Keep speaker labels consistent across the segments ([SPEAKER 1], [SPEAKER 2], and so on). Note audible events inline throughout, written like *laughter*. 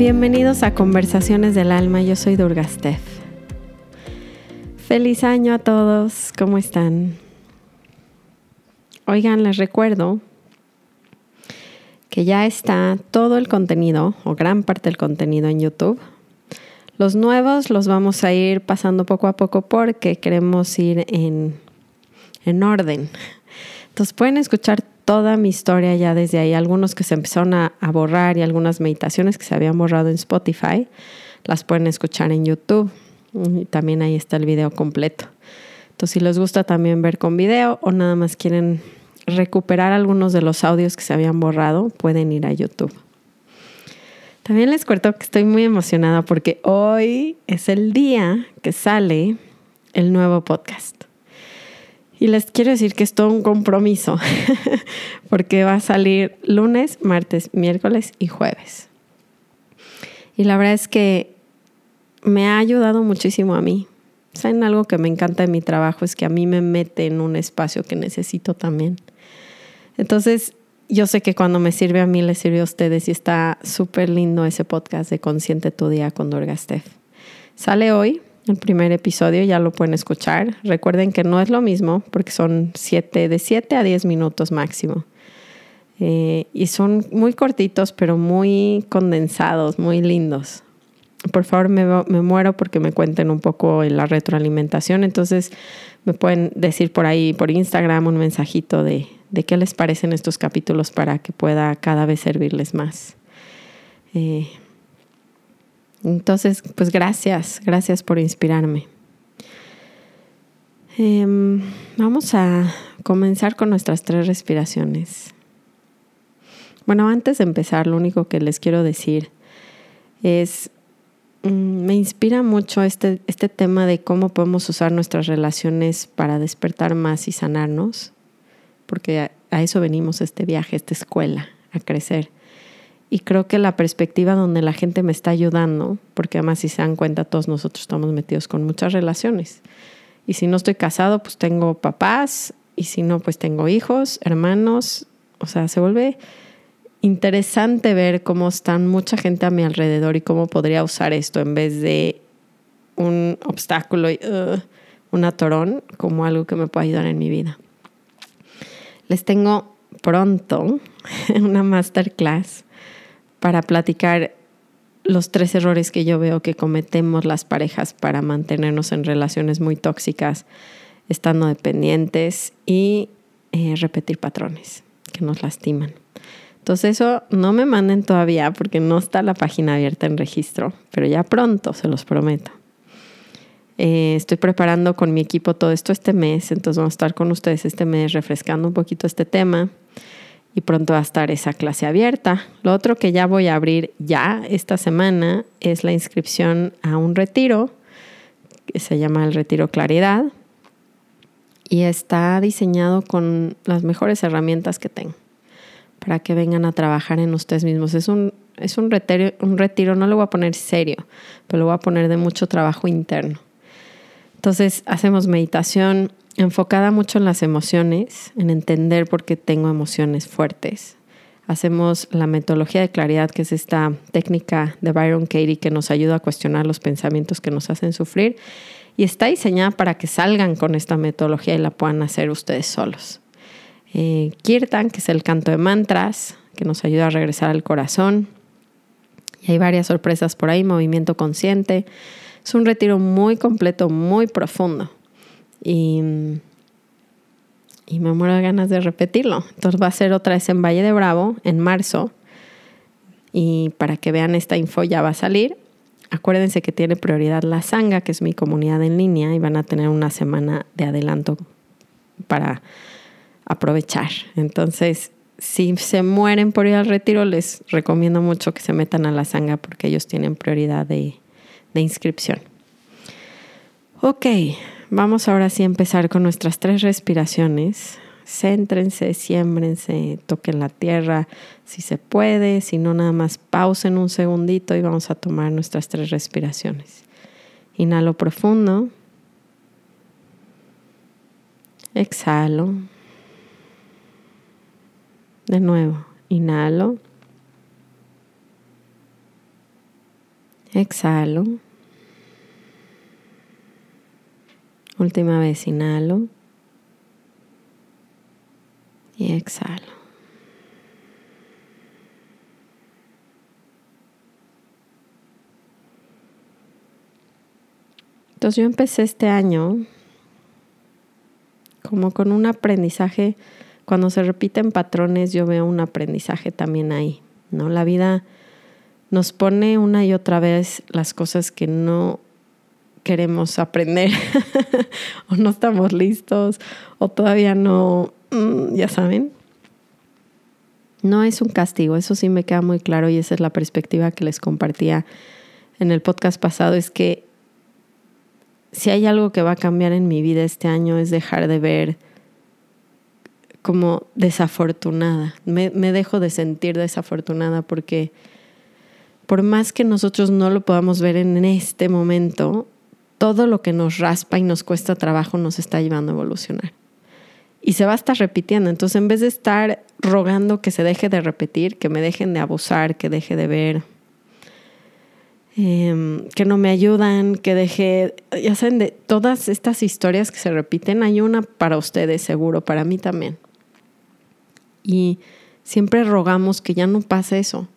[SPEAKER 1] Bienvenidos a Conversaciones del Alma, yo soy Durgastef. Feliz año a todos, ¿cómo están? Oigan, les recuerdo que ya está todo el contenido o gran parte del contenido en YouTube. Los nuevos los vamos a ir pasando poco a poco porque queremos ir en, en orden. Entonces pueden escuchar toda mi historia ya desde ahí, algunos que se empezaron a, a, borrar y algunas meditaciones que se habían borrado en Spotify, las pueden escuchar en YouTube y también ahí está el video completo. Entonces si les gusta también ver con video o nada más quieren recuperar algunos de los audios que se habían borrado, pueden ir a YouTube. También les cuento que estoy muy emocionada porque hoy es el día que sale el nuevo podcast. Y les quiero decir que es todo un compromiso, *laughs* porque va a salir lunes, martes, miércoles y jueves. Y la verdad es que me ha ayudado muchísimo a mí. ¿Saben algo que me encanta de mi trabajo? Es que a mí me mete en un espacio que necesito también. Entonces, yo sé que cuando me sirve a mí, le sirve a ustedes y está súper lindo ese podcast de Consciente tu Día con Durga Steph. Sale hoy, el primer episodio, ya lo pueden escuchar. Recuerden que no es lo mismo porque son siete, de 7 a 10 minutos máximo. Eh, y son muy cortitos, pero muy condensados, muy lindos. Por favor, me, muero porque me cuenten un poco la retroalimentación. Entonces, me pueden decir por ahí, por Instagram, un mensajito de, de qué les parecen estos capítulos para que pueda cada vez servirles más. Eh, entonces, pues gracias, gracias por inspirarme. Em, vamos a comenzar con nuestras tres respiraciones. Bueno, antes de empezar, lo único que les quiero decir es, mm, me inspira mucho este, este tema de cómo podemos usar nuestras relaciones para despertar más y sanarnos porque a, eso venimos este viaje, esta escuela, a crecer. Y creo que la perspectiva donde la gente me está ayudando, porque además si se dan cuenta todos nosotros estamos metidos con muchas relaciones. Y si no estoy casado, pues tengo papás, y si no, pues tengo hijos, hermanos. O sea, se vuelve interesante ver cómo están mucha gente a mi alrededor y cómo podría usar esto en vez de un obstáculo y uh, un atorón como algo que me pueda ayudar en mi vida. Les tengo pronto *laughs* una masterclass para platicar los tres errores que yo veo que cometemos las parejas para mantenernos en relaciones muy tóxicas, estando dependientes y eh, repetir patrones que nos lastiman. Entonces eso no me manden todavía porque no está la página abierta en registro, pero ya pronto, se los prometo. Eh, estoy preparando con mi equipo todo esto este mes, entonces vamos a estar con ustedes este mes refrescando un poquito este tema y pronto va a estar esa clase abierta. Lo otro que ya voy a abrir ya esta semana es la inscripción a un retiro que se llama el Retiro Claridad y está diseñado con las mejores herramientas que tengo para que vengan a trabajar en ustedes mismos. Es un, es un retiro, un retiro, no lo voy a poner serio, pero lo voy a poner de mucho trabajo interno. Entonces hacemos meditación enfocada mucho en las emociones, en entender por qué tengo emociones fuertes. Hacemos la metodología de claridad, que es esta técnica de Byron Katie que nos ayuda a cuestionar los pensamientos que nos hacen sufrir y está diseñada para que salgan con esta metodología y la puedan hacer ustedes solos. Eh, Kirtan, que es el canto de mantras, que nos ayuda a regresar al corazón. Y hay varias sorpresas por ahí, movimiento consciente, es un retiro muy completo, muy profundo. Y, y me muero de ganas de repetirlo. Entonces va a ser otra vez en Valle de Bravo, en marzo. Y para que vean esta info ya va a salir. Acuérdense que tiene prioridad la Sanga, que es mi comunidad en línea, y van a tener una semana de adelanto para aprovechar. Entonces, si se mueren por ir al retiro, les recomiendo mucho que se metan a la Sanga porque ellos tienen prioridad de, de inscripción. Ok, vamos ahora sí a empezar con nuestras tres respiraciones. Céntrense, siémbrense, toquen la tierra si se puede, si no nada más pausen un segundito y vamos a tomar nuestras tres respiraciones. Inhalo profundo. Exhalo. De nuevo, inhalo. Exhalo. Última vez, inhalo. Y exhalo. Entonces yo empecé este año como con un aprendizaje, cuando se repiten patrones yo veo un aprendizaje también ahí, ¿no? La vida nos pone una y otra vez las cosas que no queremos aprender *laughs* o no estamos listos o todavía no, mm, ya saben. No es un castigo, eso sí me queda muy claro y esa es la perspectiva que les compartía en el podcast pasado, es que si hay algo que va a cambiar en mi vida este año es dejar de ver como desafortunada. Me, me, dejo de sentir desafortunada porque por más que nosotros no lo podamos ver en este momento, todo lo que nos raspa y nos cuesta trabajo nos está llevando a evolucionar. Y se va a estar repitiendo. Entonces, en vez de estar rogando que se deje de repetir, que me dejen de abusar, que deje de ver Em, que no me ayudan, que dejé, ya saben, de todas estas historias que se repiten, hay una para ustedes seguro, para mí también. Y siempre rogamos que ya no pase eso.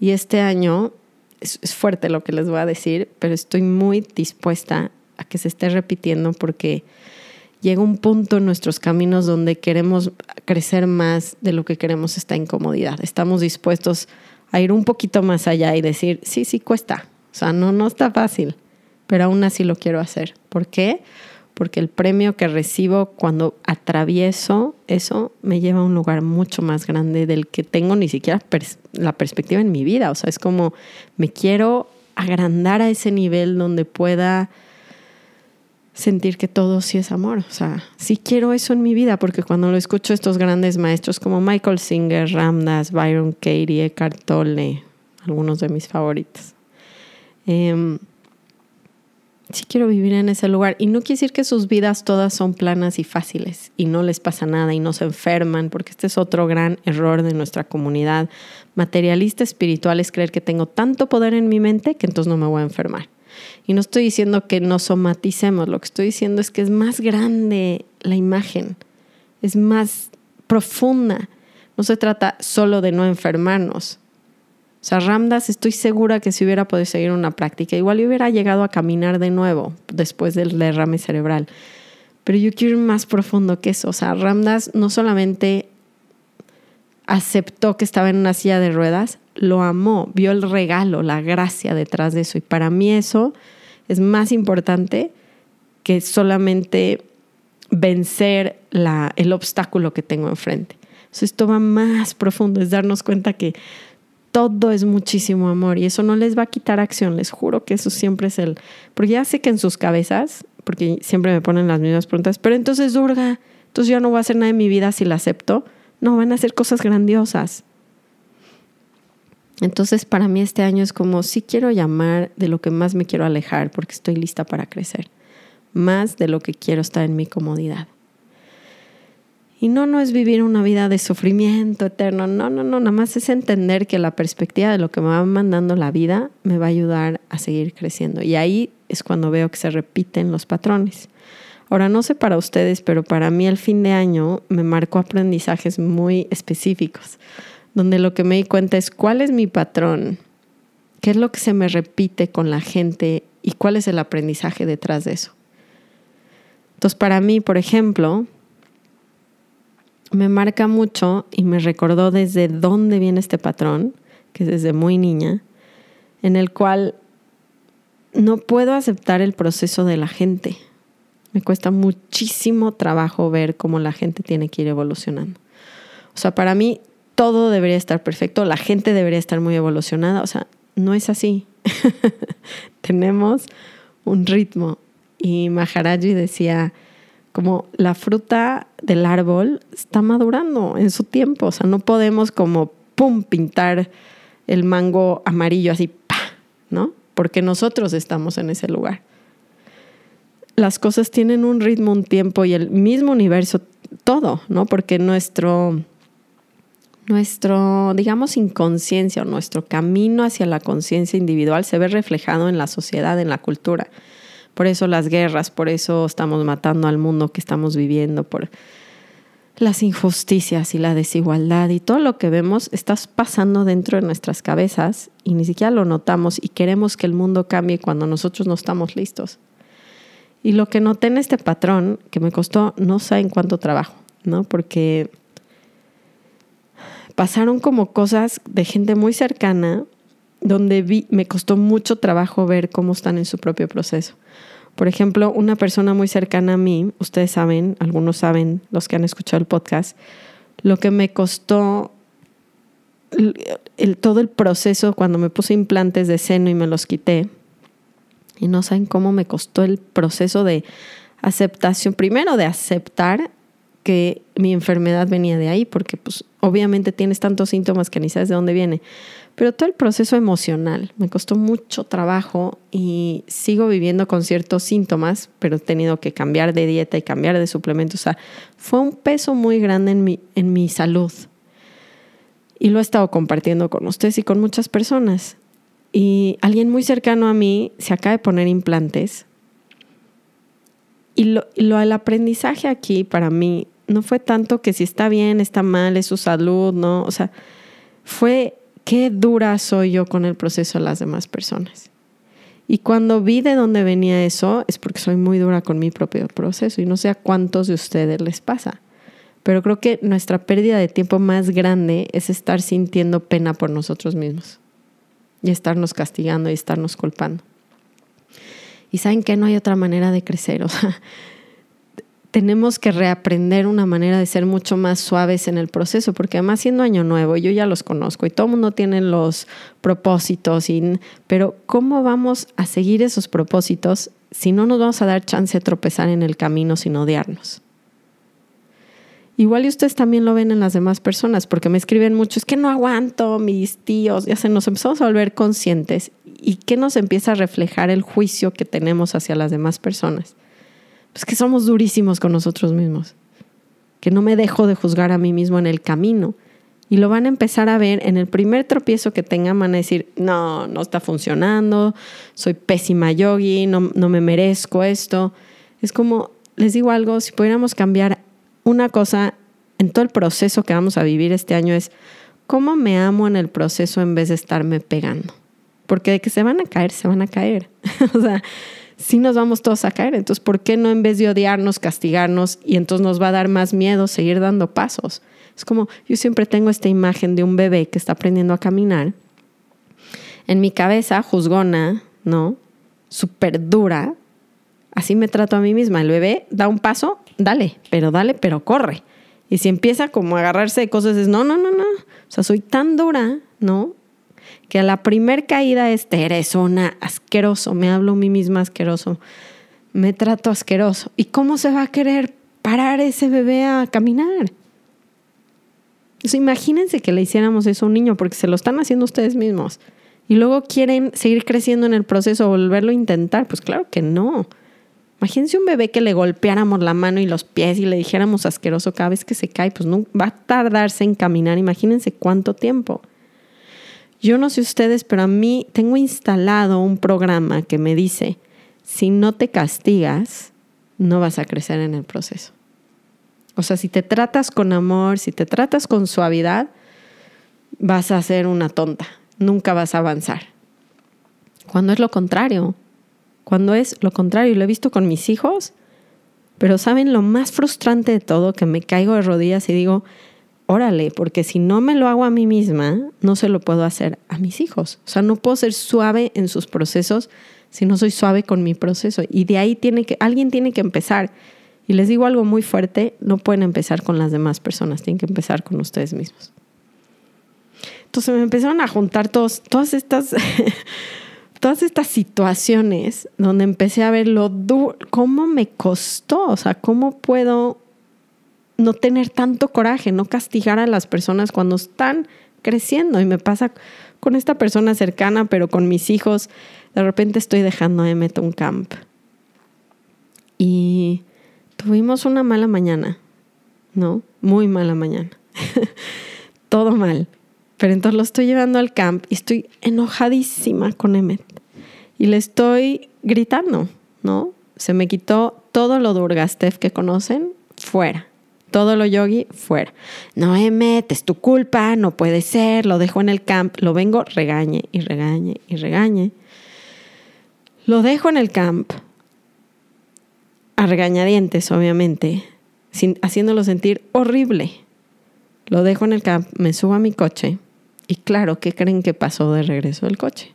[SPEAKER 1] Y este año es, fuerte lo que les voy a decir, pero estoy muy dispuesta a que se esté repitiendo porque llega un punto en nuestros caminos donde queremos crecer más de lo que queremos esta incomodidad. Estamos dispuestos a ir un poquito más allá y decir, sí, sí cuesta. O sea, no, no está fácil, pero aún así lo quiero hacer. ¿Por qué? Porque el premio que recibo cuando atravieso eso me lleva a un lugar mucho más grande del que tengo ni siquiera la perspectiva en mi vida. O sea, es como me quiero agrandar a ese nivel donde pueda sentir que todo sí es amor. O sea, sí quiero eso en mi vida, porque cuando lo escucho estos grandes maestros como Michael Singer, Ramdas, Byron Katie, Eckhart Tolle, algunos de mis favoritos. Eh, sí quiero vivir en ese lugar. Y no quiere decir que sus vidas todas son planas y fáciles y no les pasa nada y no se enferman, porque este es otro gran error de nuestra comunidad materialista espiritual, es creer que tengo tanto poder en mi mente que entonces no me voy a enfermar. Y no estoy diciendo que no somaticemos, lo que estoy diciendo es que es más grande la imagen, es más profunda. No se trata solo de no enfermarnos. O sea, Ramdas estoy segura que si hubiera podido seguir una práctica, igual hubiera llegado a caminar de nuevo después del derrame cerebral. Pero yo quiero ir más profundo que eso. O sea, Ramdas no solamente aceptó que estaba en una silla de ruedas, lo amó, vio el regalo, la gracia detrás de eso. Y para mí eso es más importante que solamente vencer la, el obstáculo que tengo enfrente. Esto va más profundo, es darnos cuenta que todo es muchísimo amor y eso no les va a quitar acción, les juro que eso siempre es el... Porque ya sé que en sus cabezas, porque siempre me ponen las mismas preguntas, pero entonces Durga, entonces yo no voy a hacer nada en mi vida si la acepto. No, van a hacer cosas grandiosas. Entonces, para mí este año es como, sí quiero llamar de lo que más me quiero alejar porque estoy lista para crecer, más de lo que quiero estar en mi comodidad. Y no, no es vivir una vida de sufrimiento eterno, no, no, no, nada más es entender que la perspectiva de lo que me va mandando la vida me va a ayudar a seguir creciendo. Y ahí es cuando veo que se repiten los patrones. Ahora, no sé para ustedes, pero para mí el fin de año me marcó aprendizajes muy específicos donde lo que me di cuenta es cuál es mi patrón, qué es lo que se me repite con la gente y cuál es el aprendizaje detrás de eso. Entonces, para mí, por ejemplo, me marca mucho y me recordó desde dónde viene este patrón, que es desde muy niña, en el cual no puedo aceptar el proceso de la gente. Me cuesta muchísimo trabajo ver cómo la gente tiene que ir evolucionando. O sea, para mí todo debería estar perfecto, la gente debería estar muy evolucionada. O sea, no es así. *laughs* Tenemos un ritmo. Y Maharaji decía, como la fruta del árbol está madurando en su tiempo. O sea, no podemos como, ¡pum!, pintar el mango amarillo así, ¡pa! ¿No? Porque nosotros estamos en ese lugar. las cosas tienen un ritmo, un tiempo y el mismo universo, todo, ¿no? Porque nuestro, nuestro, digamos, inconsciencia o nuestro camino hacia la conciencia individual se ve reflejado en la sociedad, en la cultura. Por eso las guerras, por eso estamos matando al mundo que estamos viviendo, por las injusticias y la desigualdad y todo lo que vemos está pasando dentro de nuestras cabezas y ni siquiera lo notamos y queremos que el mundo cambie cuando nosotros no estamos listos. Y lo que noté en este patrón, que me costó no sé en cuánto trabajo, ¿no? Porque pasaron como cosas de gente muy cercana donde vi, me costó mucho trabajo ver cómo están en su propio proceso. Por ejemplo, una persona muy cercana a mí, ustedes saben, algunos saben, los que han escuchado el podcast, lo que me costó el, todo el proceso cuando me puse implantes de seno y me los quité. Y no saben cómo me costó el proceso de aceptación, primero de aceptar que mi enfermedad venía de ahí, porque pues obviamente tienes tantos síntomas que ni sabes de dónde viene. Pero todo el proceso emocional me costó mucho trabajo y sigo viviendo con ciertos síntomas, pero he tenido que cambiar de dieta y cambiar de suplementos. O sea, fue un peso muy grande en mi, en mi salud. Y lo he estado compartiendo con ustedes y con muchas personas. Y alguien muy cercano a mí se acaba de poner implantes. Y lo, lo el aprendizaje aquí para mí no fue tanto que si está bien, está mal, es su salud, ¿no? O sea, fue qué dura soy yo con el proceso de las demás personas. Y cuando vi de dónde venía eso, es porque soy muy dura con mi propio proceso y no sé a cuántos de ustedes les pasa. Pero creo que nuestra pérdida de tiempo más grande es estar sintiendo pena por nosotros mismos y estarnos castigando y estarnos culpando. Y saben que no hay otra manera de crecer. O sea, tenemos que reaprender una manera de ser mucho más suaves en el proceso, porque además siendo año nuevo, yo ya los conozco y todo el mundo tiene los propósitos, pero ¿cómo vamos a seguir esos propósitos si no nos vamos a dar chance de tropezar en el camino sin odiarnos? Igual y ustedes también lo ven en las demás personas, porque me escriben mucho, es que no aguanto, mis tíos, ya se nos empezamos a volver conscientes y que nos empieza a reflejar el juicio que tenemos hacia las demás personas pues que somos durísimos con nosotros mismos, que no me dejo de juzgar a mí mismo en el camino. Y lo van a empezar a ver en el primer tropiezo que tengan, van a decir, no, no está funcionando, soy pésima yogi, no, no me merezco esto. Es como, les digo algo, si pudiéramos cambiar una cosa en todo el proceso que vamos a vivir este año es cómo me amo en el proceso en vez de estarme pegando. Porque de que se van a caer, se van a caer. *laughs* o sea, sí nos vamos todos a caer. Entonces, ¿por qué no en vez de odiarnos, castigarnos y entonces nos va a dar más miedo seguir dando pasos? Es como, yo siempre tengo esta imagen de un bebé que está aprendiendo a caminar. En mi cabeza, juzgona, ¿no? Súper dura. Así me trato a mí misma. El bebé da un paso, dale, pero dale, pero corre. Y si empieza como a agarrarse de cosas, es no, no, no, no. O sea, soy tan dura, ¿no? Que a la primer caída es, eres una asqueroso, me hablo a mí misma asqueroso, me trato asqueroso. ¿Y cómo se va a querer parar ese bebé a caminar? imagínense que le hiciéramos eso a un niño, porque se lo están haciendo ustedes mismos. Y luego quieren seguir creciendo en el proceso, volverlo a intentar. Pues claro que no. Imagínense un bebé que le golpeáramos la mano y los pies y le dijéramos asqueroso cada vez que se cae, pues no va a tardarse en caminar. Imagínense cuánto tiempo. Yo no sé ustedes, pero a mí tengo instalado un programa que me dice, si no te castigas, no vas a crecer en el proceso. O sea, si te tratas con amor, si te tratas con suavidad, vas a ser una tonta, nunca vas a avanzar. Cuando es lo contrario, cuando es lo contrario, lo he visto con mis hijos, pero saben lo más frustrante de todo, que me caigo de rodillas y digo, órale, porque si no me lo hago a mí misma, no se lo puedo hacer a mis hijos. O sea, no puedo ser suave en sus procesos si no soy suave con mi proceso. Y de ahí tiene que, alguien tiene que empezar. Y les digo algo muy fuerte, no pueden empezar con las demás personas, tienen que empezar con ustedes mismos. Entonces me empezaron a juntar todos, todas estas, *laughs* todas estas situaciones donde empecé a ver lo duro, cómo me costó, o sea, cómo puedo no tener tanto coraje, no castigar a las personas cuando están creciendo. Y me pasa con esta persona cercana, pero con mis hijos, de repente estoy dejando a Emmet un camp. y tuvimos una mala mañana, ¿no? Muy mala mañana. *laughs* Todo mal. Pero entonces lo estoy llevando al camp y estoy enojadísima con Emmet. Y le estoy gritando, ¿no? Se me quitó todo lo Durgastev que conocen, fuera. Todo lo yogi, fuera. No, Emmet, es tu culpa, no puede ser, lo dejo en el camp, lo vengo, regañe y regañe y regañe. Lo dejo en el camp, a regañadientes, obviamente, sin, haciéndolo sentir horrible. Lo dejo en el camp, me subo a mi coche y claro, ¿qué creen que pasó de regreso del coche?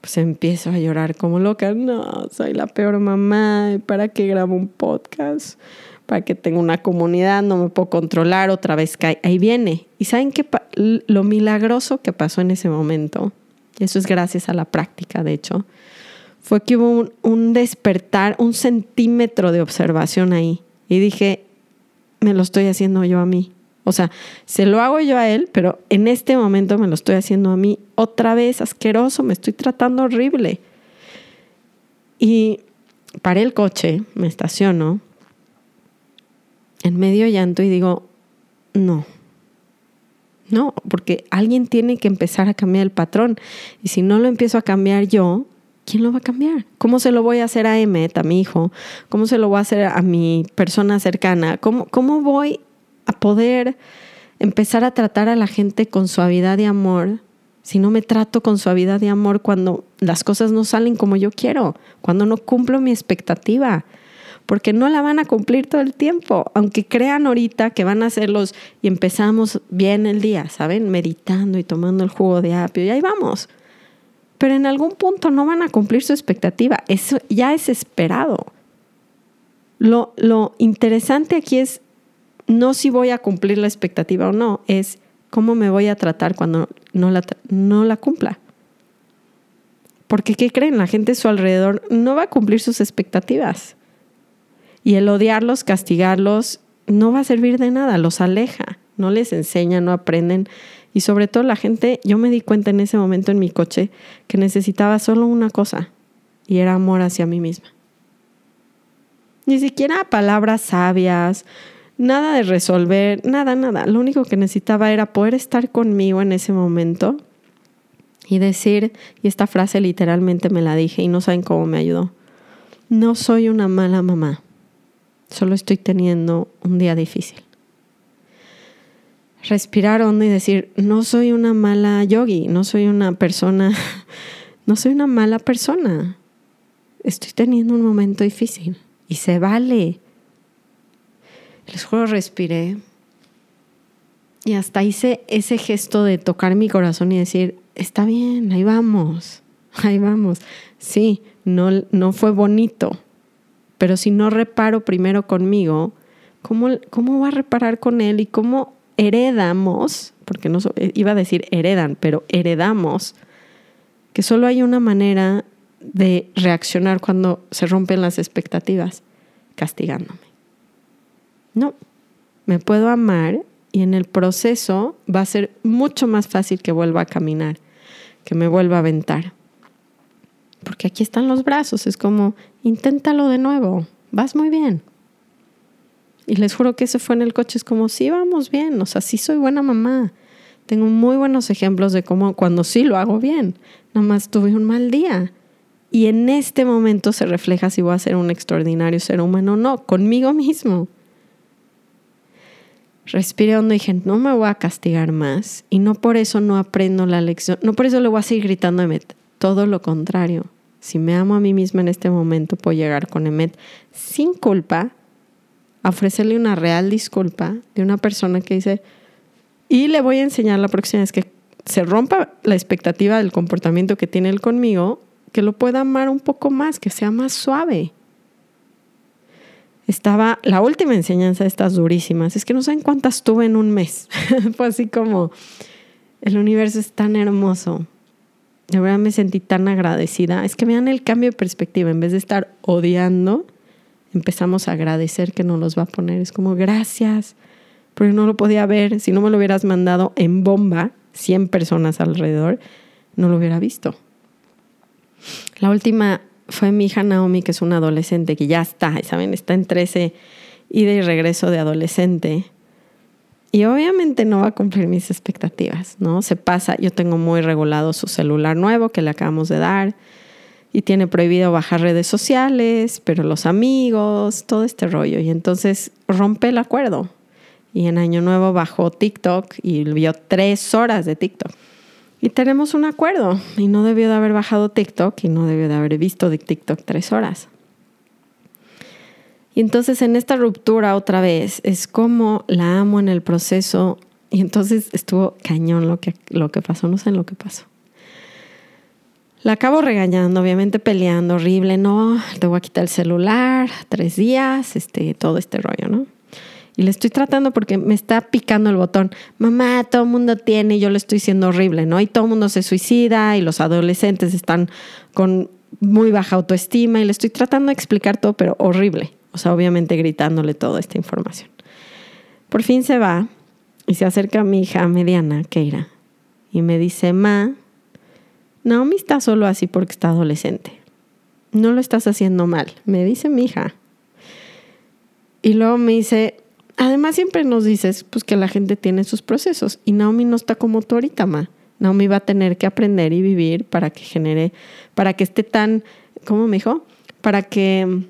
[SPEAKER 1] Pues empiezo a llorar como loca. No, soy la peor mamá. ¿Para qué grabo un podcast? ¿Para qué tengo una comunidad? No me puedo controlar. Otra vez cae. Ahí viene. ¿Y saben qué? Lo milagroso que pasó en ese momento, y eso es gracias a la práctica, de hecho, fue que hubo un, un despertar, un centímetro de observación ahí. Y dije, me lo estoy haciendo yo a mí. O sea, se lo hago yo a él, pero en este momento me lo estoy haciendo a mí otra vez asqueroso, me estoy tratando horrible. Y paré el coche, me estaciono, en medio llanto y digo, no, no, porque alguien tiene que empezar a cambiar el patrón. Y si no lo empiezo a cambiar yo, ¿quién lo va a cambiar? ¿Cómo se lo voy a hacer a Emmet, a mi hijo? ¿Cómo se lo voy a hacer a mi persona cercana? ¿Cómo, cómo voy a poder empezar a tratar a la gente con suavidad y amor, si no me trato con suavidad y amor cuando las cosas no salen como yo quiero, cuando no cumplo mi expectativa, porque no la van a cumplir todo el tiempo, aunque crean ahorita que van a hacerlos y empezamos bien el día, ¿saben? Meditando y tomando el jugo de apio y ahí vamos. Pero en algún punto no van a cumplir su expectativa, eso ya es esperado. Lo, lo interesante aquí es no si voy a cumplir la expectativa o no, es cómo me voy a tratar cuando no la, no la cumpla. Porque, ¿qué creen? La gente a su alrededor no va a cumplir sus expectativas. Y el odiarlos, castigarlos, no va a servir de nada, los aleja, no les enseña, no aprenden. Y sobre todo la gente, yo me di cuenta en ese momento en mi coche que necesitaba solo una cosa, y era amor hacia mí misma. Ni siquiera palabras sabias, nada de resolver, nada, nada. Lo único que necesitaba era poder estar conmigo en ese momento y decir, y esta frase literalmente me la dije y no saben cómo me ayudó. No soy una mala mamá, solo estoy teniendo un día difícil. Respirar hondo y decir, no soy una mala yogi, no soy una persona, *laughs* no soy una mala persona. Estoy teniendo un momento difícil y se vale les juro, respiré. Y hasta hice ese gesto de tocar mi corazón y decir, está bien, ahí vamos, ahí vamos. Sí, no, no fue bonito, pero si no reparo primero conmigo, ¿cómo, ¿cómo va a reparar con él y cómo heredamos, porque no iba a decir heredan, pero heredamos, que solo hay una manera de reaccionar cuando se rompen las expectativas, castigándome. No, me puedo amar y en el proceso va a ser mucho más fácil que vuelva a caminar, que me vuelva a aventar. Porque aquí están los brazos, es como, inténtalo de nuevo, vas muy bien. Y les juro que eso fue en el coche, es como, sí, vamos bien, o sea, sí soy buena mamá. Tengo muy buenos ejemplos de cómo cuando sí lo hago bien, nada más tuve un mal día. Y en este momento se refleja si voy a ser un extraordinario ser humano o no, conmigo mismo respiré hondo y dije, no me voy a castigar más. Y no por eso no aprendo la lección, no por eso le voy a seguir gritando a Emmet. Todo lo contrario. Si me amo a mí misma en este momento, puedo llegar con Emmet sin culpa, a ofrecerle una real disculpa de una persona que dice, y le voy a enseñar la próxima vez que se rompa la expectativa del comportamiento que tiene él conmigo, que lo pueda amar un poco más, que sea más suave estaba, la última enseñanza de estas durísimas, es que no saben cuántas tuve en un mes. *laughs* Fue así como, el universo es tan hermoso. De verdad me sentí tan agradecida. Es que vean el cambio de perspectiva. En vez de estar odiando, empezamos a agradecer que nos los va a poner. Es como, gracias, porque no lo podía ver. Si no me lo hubieras mandado en bomba, 100 personas alrededor, no lo hubiera visto. La última fue mi hija Naomi, que es una adolescente que ya está, ¿saben? Está en 13 ida y regreso de adolescente. Y obviamente no va a cumplir mis expectativas, ¿no? Se pasa, yo tengo muy regulado su celular nuevo que le acabamos de dar y tiene prohibido bajar redes sociales, pero los amigos, todo este rollo. Y entonces rompe el acuerdo. Y en Año Nuevo bajó TikTok y vio tres horas de TikTok. Y tenemos un acuerdo. Y no debió de haber bajado TikTok y no debió de haber visto TikTok tres horas. Y entonces en esta ruptura otra vez es como la amo en el proceso. Y entonces estuvo cañón lo que, lo que pasó. No sé en lo que pasó. La acabo regañando, obviamente peleando, horrible, no, te voy a quitar el celular, tres días, este, todo este rollo, ¿no? Y le estoy tratando porque me está picando el botón. Mamá, todo el mundo tiene, yo le estoy siendo horrible, ¿no? Y todo el mundo se suicida y los adolescentes están con muy baja autoestima y le estoy tratando de explicar todo, pero horrible. O sea, obviamente gritándole toda esta información. Por fin se va y se acerca a mi hija mediana, Keira, y me dice, Ma, Naomi está solo así porque está adolescente. No lo estás haciendo mal, me dice mi hija. Y luego me dice, además siempre nos dices pues que la gente tiene sus procesos y Naomi no está como tú ahorita, ma. Naomi va a tener que aprender y vivir para que genere, para que esté tan, ¿cómo me dijo? Para que,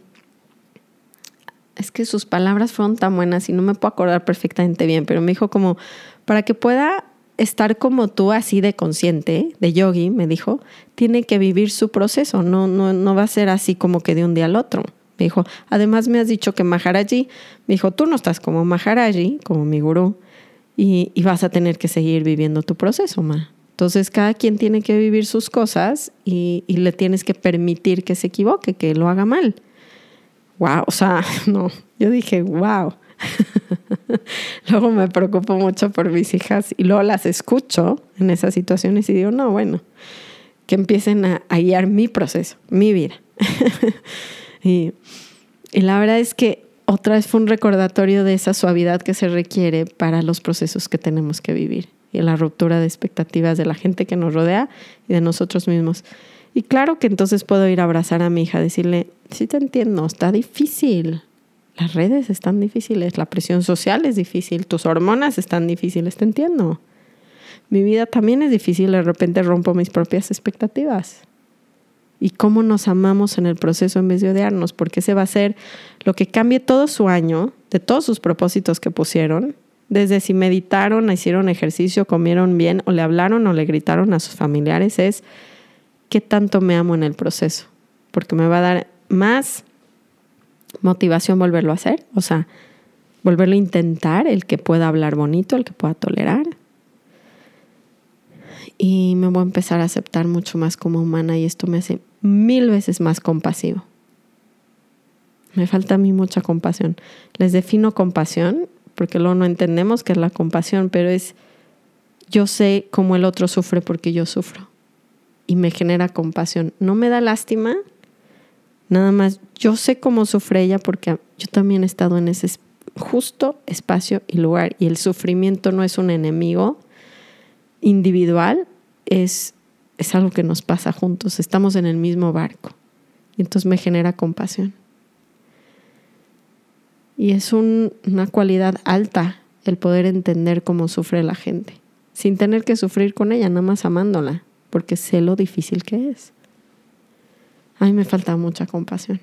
[SPEAKER 1] es que sus palabras fueron tan buenas y no me puedo acordar perfectamente bien, pero me dijo como, para que pueda estar como tú, así de consciente, de yogi, me dijo, tiene que vivir su proceso, no, no, no va a ser así como que de un día al otro. Me dijo, además me has dicho que Maharaji, me dijo, tú no estás como Maharaji, como mi gurú, y, vas a tener que seguir viviendo tu proceso, ma. Entonces cada quien tiene que vivir sus cosas y, le tienes que permitir que se equivoque, que lo haga mal. Wow, o sea, *laughs* no, yo dije, wow. *laughs* luego me preocupo mucho por mis hijas y luego las escucho en esas situaciones y digo, no, bueno, que empiecen a, guiar mi proceso, mi vida. *laughs* y, la verdad es que otra vez fue un recordatorio de esa suavidad que se requiere para los procesos que tenemos que vivir y la ruptura de expectativas de la gente que nos rodea y de nosotros mismos. Y claro que entonces puedo ir a abrazar a mi hija, decirle, sí te entiendo, está difícil, las redes están difíciles, la presión social es difícil, tus hormonas están difíciles, te entiendo. Mi vida también es difícil, de repente rompo mis propias expectativas. Y cómo nos amamos en el proceso en vez de odiarnos, porque ese va a ser lo que cambie todo su año, de todos sus propósitos que pusieron, desde si meditaron, hicieron ejercicio, comieron bien, o le hablaron o le gritaron a sus familiares, es qué tanto me amo en el proceso, porque me va a dar más motivación volverlo a hacer, o sea, volverlo a intentar, el que pueda hablar bonito, el que pueda tolerar. Y me voy a empezar a aceptar mucho más como humana y esto me hace mil veces más compasivo. Me falta a mí mucha compasión. Les defino compasión porque luego no entendemos qué es la compasión, pero es yo sé cómo el otro sufre porque yo sufro y me genera compasión. No me da lástima, Nada más, yo sé cómo sufre ella porque yo también he estado en ese justo espacio y lugar y el sufrimiento no es un enemigo individual, es, es algo que nos pasa juntos, estamos en el mismo barco y entonces me genera compasión. Y es una cualidad alta el poder entender cómo sufre la gente, sin tener que sufrir con ella, nada más amándola, porque sé lo difícil que es. A mí me falta mucha compasión.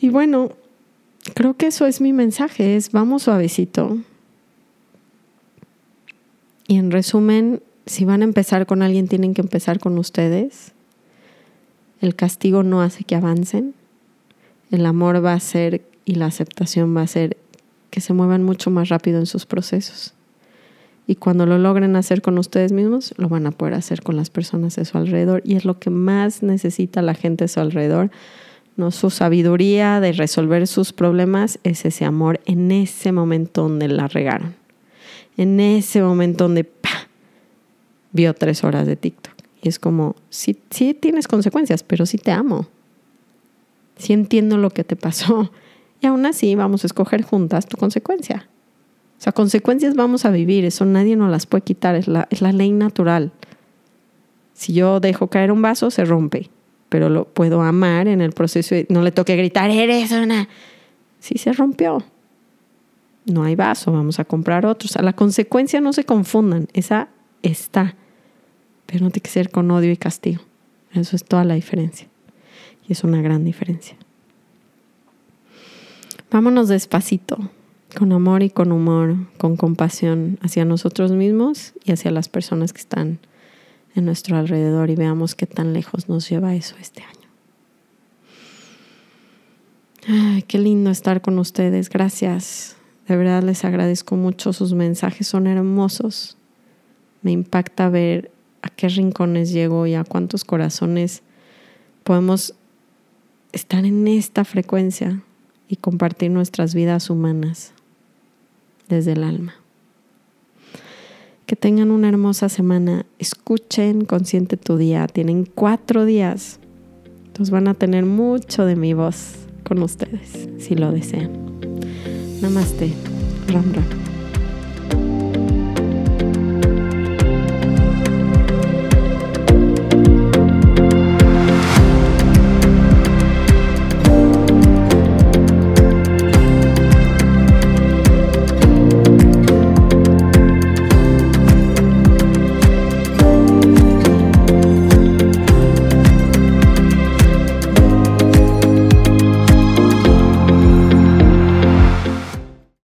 [SPEAKER 1] Y bueno, creo que eso es mi mensaje, es vamos suavecito. Y en resumen, si van a empezar con alguien, tienen que empezar con ustedes. El castigo no hace que avancen. El amor va a ser y la aceptación va a ser que se muevan mucho más rápido en sus procesos. Y cuando lo logren hacer con ustedes mismos, lo van a poder hacer con las personas de su alrededor. Y es lo que más necesita la gente de su alrededor. ¿no? Su sabiduría de resolver sus problemas es ese amor en ese momento donde la regaron. En ese momento donde ¡pah! vio tres horas de TikTok. Y es como, sí, sí tienes consecuencias, pero sí te amo. Sí entiendo lo que te pasó. Y aún así vamos a escoger juntas tu consecuencia. O sea, consecuencias vamos a vivir, eso nadie nos las puede quitar, es la, es la ley natural. Si yo dejo caer un vaso, se rompe, pero lo puedo amar en el proceso. no le toque gritar, eres una... Si se rompió, no hay vaso, vamos a comprar otro. O sea, la consecuencia no se confundan, esa está, pero no tiene que ser con odio y castigo. Eso es toda la diferencia. Y es una gran diferencia. Vámonos despacito, con amor y con humor, con compasión hacia nosotros mismos y hacia las personas que están en nuestro alrededor y veamos qué tan lejos nos lleva eso este año. Ay, qué lindo estar con ustedes. Gracias. De verdad les agradezco mucho. Sus mensajes son hermosos. Me impacta ver a qué rincones llego y a cuántos corazones podemos estar en esta frecuencia y compartir nuestras vidas humanas desde el alma. Que tengan una hermosa semana. Escuchen Consciente tu día. Tienen cuatro días. Entonces van a tener mucho de mi voz con ustedes, si lo desean. Namaste. Ram Ram.